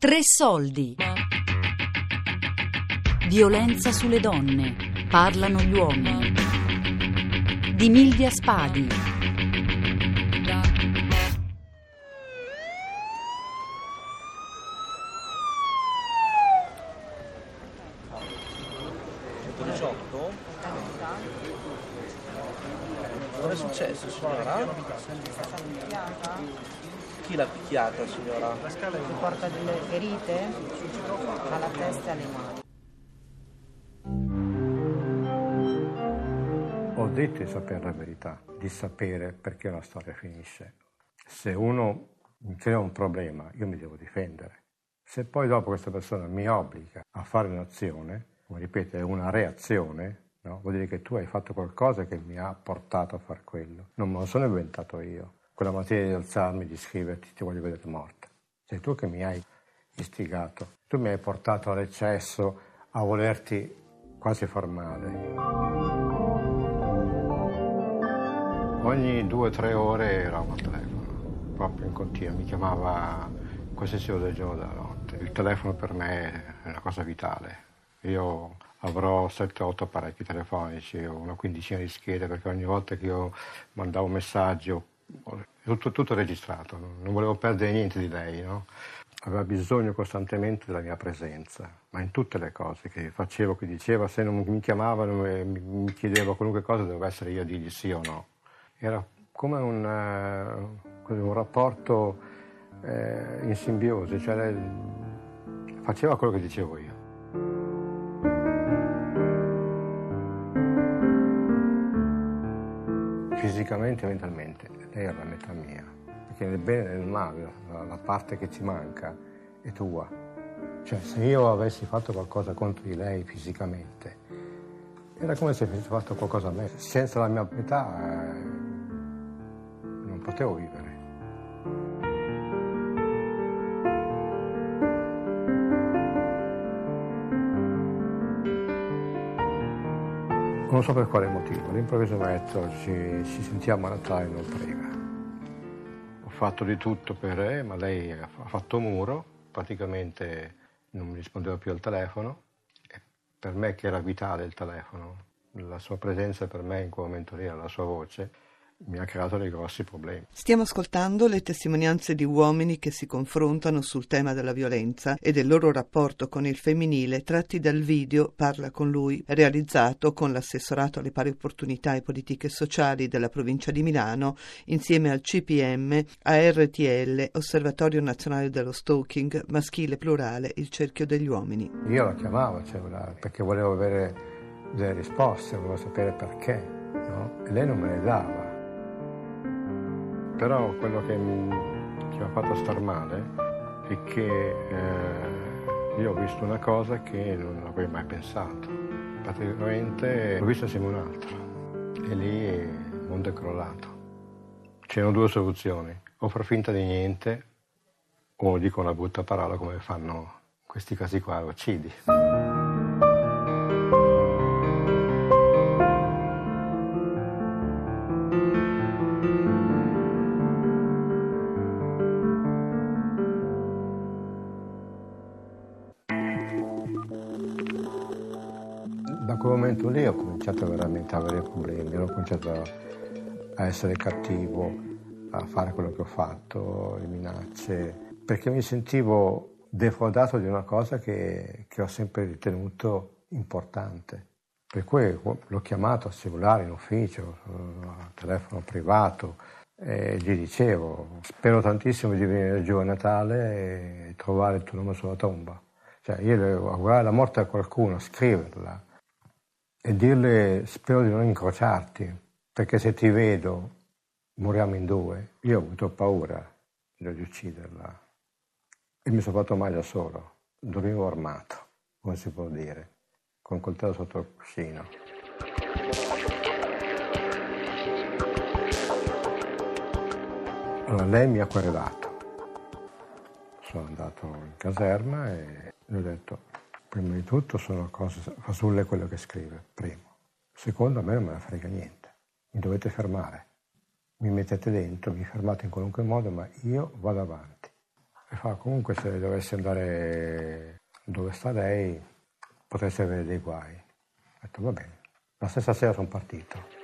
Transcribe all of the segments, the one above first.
Tre soldi. Violenza sulle donne. Parlano gli uomini. Di Milvia Spadi. Cosa è successo signora? Chi l'ha picchiata signora? Si porta delle ferite alla testa e alle mani. Ho detto di sapere la verità, di sapere perché una storia finisce. Se uno crea un problema, io mi devo difendere. Se poi dopo questa persona mi obbliga a fare un'azione, come ripeto, è una reazione, no? vuol dire che tu hai fatto qualcosa che mi ha portato a fare quello. Non me lo sono inventato io. Quella mattina di alzarmi, di scriverti, ti voglio vedere morta. Sei tu che mi hai istigato. Tu mi hai portato all'eccesso a volerti quasi far male. Ogni due o tre ore eravamo al telefono, proprio in continuo, mi chiamava qualsiasi ora del giorno della notte. Il telefono per me è una cosa vitale. Io avrò 7-8 apparecchi telefonici, una quindicina di schede, perché ogni volta che io mandavo un messaggio, tutto, tutto registrato, non volevo perdere niente di lei, no? Aveva bisogno costantemente della mia presenza, ma in tutte le cose che facevo, che diceva, se non mi chiamavano e mi chiedeva qualunque cosa, dovevo essere io a dirgli sì o no. Era come un, uh, un rapporto eh, in simbiosi, cioè faceva quello che dicevo io. Fisicamente e mentalmente, lei è la metà mia, perché nel bene e nel male, la, parte che ci manca è tua. Cioè se io avessi fatto qualcosa contro di lei fisicamente, era come se avessi fatto qualcosa a me. Senza la mia metà eh, non potevo vivere. Non so per quale motivo, all'improvviso mi ha detto ci, ci sentiamo a Natale non prega. Ho fatto di tutto per lei, ma lei ha fatto muro, praticamente non mi rispondeva più al telefono. E per me che era vitale il telefono, la sua presenza per me in quel momento lì la sua voce, mi ha creato dei grossi problemi. Stiamo ascoltando le testimonianze di uomini che si confrontano sul tema della violenza e del loro rapporto con il femminile tratti dal video Parla con lui, realizzato con l'assessorato alle pari opportunità e politiche sociali della provincia di Milano insieme al CPM, ARTL, Osservatorio Nazionale dello Stalking, maschile plurale, il cerchio degli uomini. Io la chiamavo cioè, perché volevo avere delle risposte, volevo sapere perché, no? e lei non me le dava. Però quello che mi, che mi ha fatto star male è che eh, io ho visto una cosa che non avrei mai pensato. Praticamente l'ho vista insieme a un altro e lì il mondo è crollato. C'erano due soluzioni, o far finta di niente o dico una brutta parola come fanno questi casi qua, uccidi. Cominciato veramente a avere problemi, ho cominciato a essere cattivo, a fare quello che ho fatto, le minacce, perché mi sentivo defraudato di una cosa che, che ho sempre ritenuto importante. Per cui l'ho chiamato al cellulare in ufficio, al telefono privato e gli dicevo spero tantissimo di venire giù a Natale e trovare il tuo nome sulla tomba. Cioè io devo augurare la morte a qualcuno, scriverla e dirle spero di non incrociarti, perché se ti vedo moriamo in due. Io ho avuto paura di ucciderla e mi sono fatto male da solo, dormivo armato, come si può dire, con il coltello sotto il cuscino. Allora lei mi ha querelato. Sono andato in caserma e le ho detto, prima di tutto sono cose fasulle quello che scrive, primo. Secondo, a me non me ne frega niente. Mi dovete fermare. Mi mettete dentro, mi fermate in qualunque modo, ma io vado avanti. E fa, comunque se dovessi andare dove sta lei potreste avere dei guai. Ho detto va bene. La stessa sera sono partito.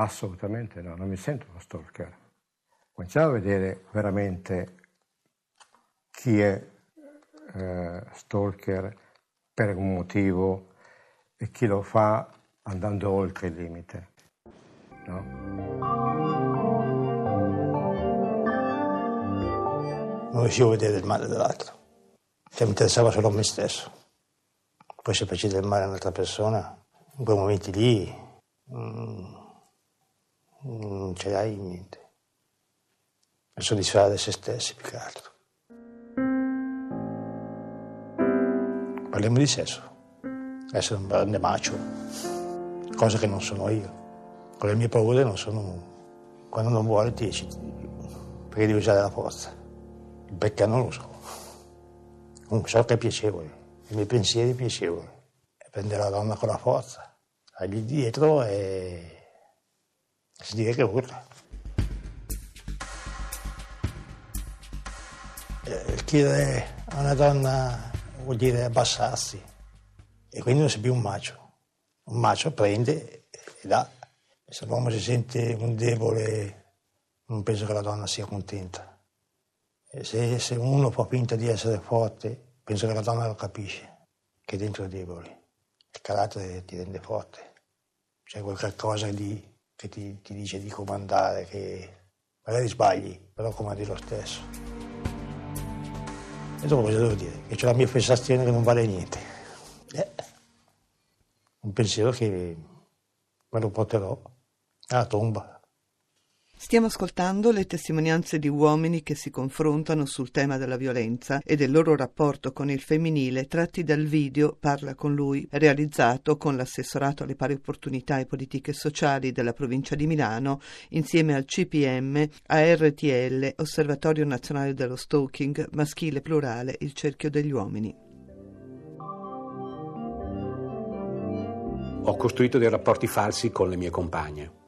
Assolutamente no, non mi sento uno stalker. Cominciamo a vedere veramente chi è eh, stalker per un motivo e chi lo fa andando oltre il limite. No? Non riuscivo a vedere il male dell'altro, cioè mi interessava solo a me stesso. Poi se facevi del male a un'altra persona, in quei momenti lì... Mm, non ce l'hai in mente. Per soddisfare se stessi più che altro. Parliamo di sesso. Essere un grande macio, cosa che non sono io. Con le mie paure non sono... Quando non vuole ti più. Perché devi usare la forza. Il perché non lo so. Comunque so che è piacevole. I miei pensieri piacevoli. Prendere la donna con la forza. Agli dietro e si dice che urla. Eh, chiedere a una donna vuol dire abbassarsi e quindi non sei più un macio. Un macio prende e dà. Se l'uomo si sente un debole, non penso che la donna sia contenta. Se, se uno fa finta di essere forte, penso che la donna lo capisce, che dentro è debole. Il carattere ti rende forte. C'è qualcosa di che ti, ti dice di comandare, che magari sbagli, però comandi lo stesso. E dopo cosa devo dire? Che c'è la mia sensazione che non vale niente. Eh, un pensiero che me lo porterò alla tomba. Stiamo ascoltando le testimonianze di uomini che si confrontano sul tema della violenza e del loro rapporto con il femminile tratti dal video Parla con lui, realizzato con l'assessorato alle pari opportunità e politiche sociali della provincia di Milano insieme al CPM, ARTL, Osservatorio Nazionale dello Stalking, maschile plurale, il cerchio degli uomini. Ho costruito dei rapporti falsi con le mie compagne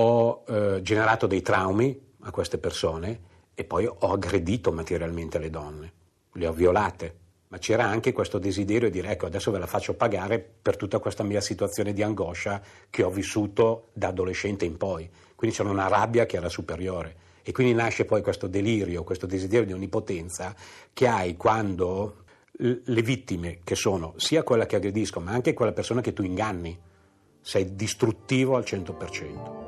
ho eh, generato dei traumi a queste persone e poi ho aggredito materialmente le donne, le ho violate, ma c'era anche questo desiderio di dire ecco adesso ve la faccio pagare per tutta questa mia situazione di angoscia che ho vissuto da adolescente in poi, quindi c'era una rabbia che era superiore. E quindi nasce poi questo delirio, questo desiderio di onnipotenza che hai quando le vittime che sono sia quella che aggredisco ma anche quella persona che tu inganni, sei distruttivo al 100%.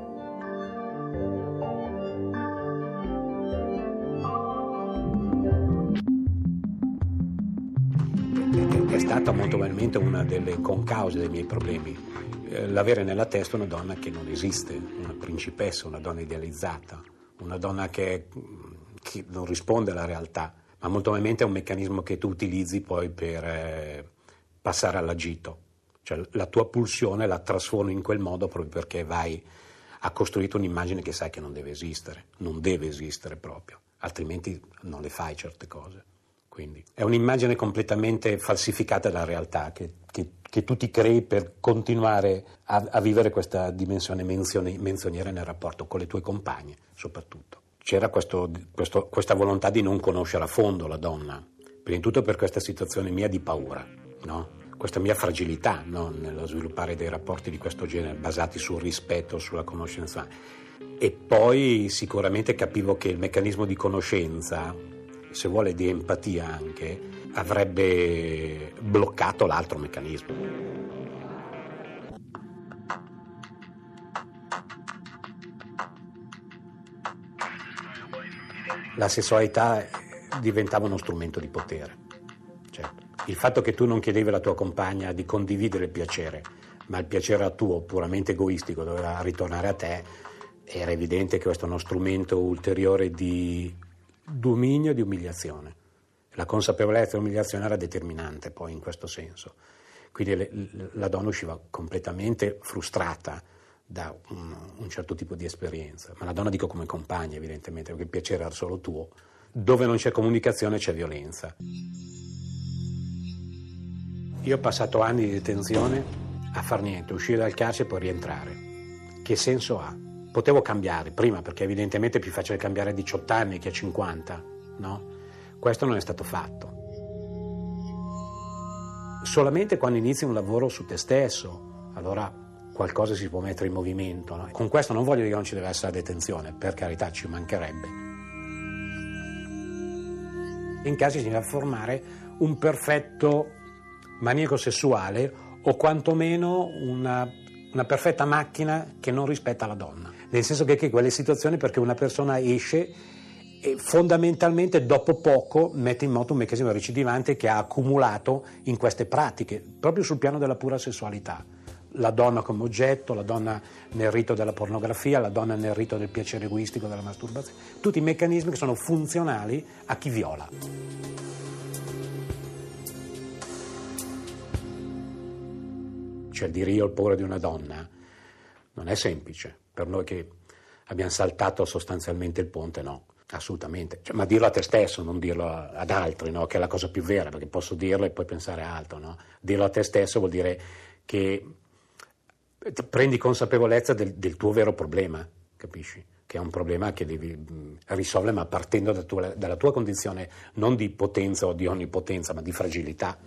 Stata molto probabilmente una delle concause dei miei problemi. Eh, l'avere nella testa una donna che non esiste, una principessa, una donna idealizzata, una donna che, che non risponde alla realtà, ma molto probabilmente è un meccanismo che tu utilizzi poi per eh, passare all'agito. Cioè la tua pulsione la trasformi in quel modo proprio perché vai a costruire un'immagine che sai che non deve esistere, non deve esistere proprio, altrimenti non le fai certe cose. Quindi è un'immagine completamente falsificata della realtà che, che, che tu ti crei per continuare a, a vivere questa dimensione menzione, menzioniera nel rapporto con le tue compagne, soprattutto. C'era questo, questo, questa volontà di non conoscere a fondo la donna, prima di tutto per questa situazione mia di paura, no? questa mia fragilità no? nello sviluppare dei rapporti di questo genere basati sul rispetto, sulla conoscenza. E poi sicuramente capivo che il meccanismo di conoscenza se vuole di empatia anche, avrebbe bloccato l'altro meccanismo. La sessualità diventava uno strumento di potere. Certo. Il fatto che tu non chiedevi alla tua compagna di condividere il piacere, ma il piacere tuo, puramente egoistico, doveva ritornare a te, era evidente che questo è uno strumento ulteriore di dominio di umiliazione. La consapevolezza dell'umiliazione era determinante poi in questo senso. Quindi le, la donna usciva completamente frustrata da un, un, certo tipo di esperienza, ma la donna dico come compagna evidentemente, perché il piacere era solo tuo. Dove non c'è comunicazione c'è violenza. Io ho passato anni di detenzione a far niente, uscire dal carcere e poi rientrare. Che senso ha? Potevo cambiare prima perché evidentemente è più facile cambiare a 18 anni che a 50, no? Questo non è stato fatto. Solamente quando inizi un lavoro su te stesso, allora qualcosa si può mettere in movimento. No? Con questo non voglio dire che non ci deve essere la detenzione, per carità ci mancherebbe. In caso si deve formare un perfetto maniaco sessuale o quantomeno una, una, perfetta macchina che non rispetta la donna. Nel senso che, che quelle situazioni perché una persona esce e fondamentalmente dopo poco mette in moto un meccanismo recidivante che ha accumulato in queste pratiche, proprio sul piano della pura sessualità la donna come oggetto, la donna nel rito della pornografia, la donna nel rito del piacere egoistico, della masturbazione, tutti i meccanismi che sono funzionali a chi viola. Cioè dire io il paura di una donna non è semplice, per noi che abbiamo saltato sostanzialmente il ponte no. Assolutamente, cioè, ma dirlo a te stesso, non dirlo ad altri, no? che è la cosa più vera, perché posso dirlo e poi pensare a altro. No? Dirlo a te stesso vuol dire che prendi consapevolezza del, del, tuo vero problema, capisci? Che è un problema che devi risolvere, ma partendo da tua, dalla tua condizione non di potenza o di onnipotenza, ma di fragilità.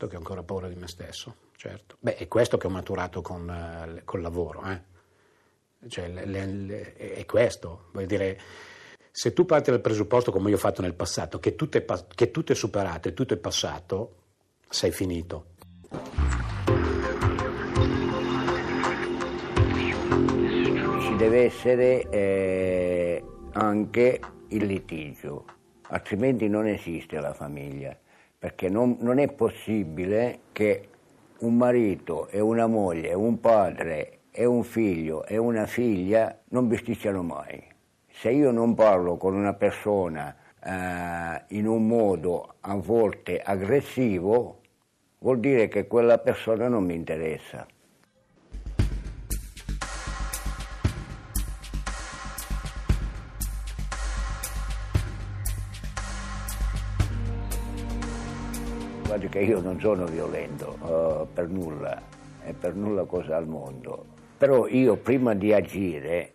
Certo che ho ancora paura di me stesso, certo. Beh, è questo che ho maturato con, uh, col lavoro, eh? Cioè, le, le, è questo, vuol dire, se tu parti dal presupposto, come io ho fatto nel passato, che tutto è, che tutto è superato e tutto è passato, sei finito. Ci deve essere eh, anche il litigio, altrimenti non esiste la famiglia, perché non, non è possibile che un marito e una moglie, un padre e un figlio e una figlia non bisticciano mai. Se io non parlo con una persona eh, in un modo a volte aggressivo, vuol dire che quella persona non mi interessa. Guardi che io non sono violento uh, per nulla e per nulla cosa al mondo. Però io prima di agire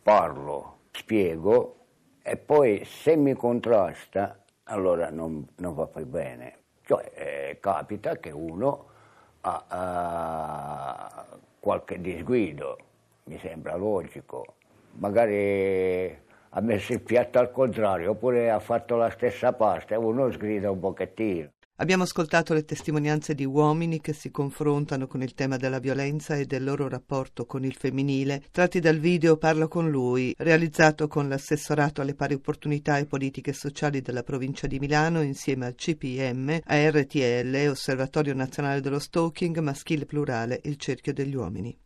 parlo, spiego e poi se mi contrasta allora non, non va più bene. Cioè eh, capita che uno ha, ha qualche disguido, mi sembra logico, magari ha messo il piatto al contrario oppure ha fatto la stessa pasta e uno sgrida un pochettino. Abbiamo ascoltato le testimonianze di uomini che si confrontano con il tema della violenza e del loro rapporto con il femminile, tratti dal video Parlo con lui, realizzato con l'assessorato alle pari opportunità e politiche sociali della provincia di Milano insieme al CPM, a RTL, Osservatorio Nazionale dello Stalking, Maschile Plurale, il cerchio degli uomini.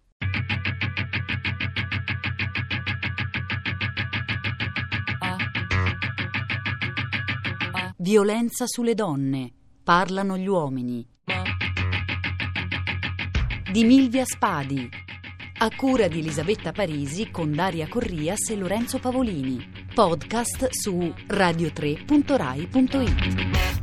Violenza sulle donne Parlano gli uomini. Di Milvia Spadi. A cura di Elisabetta Parisi con Daria Corrias e Lorenzo Pavolini. Podcast su radio3.rai.it.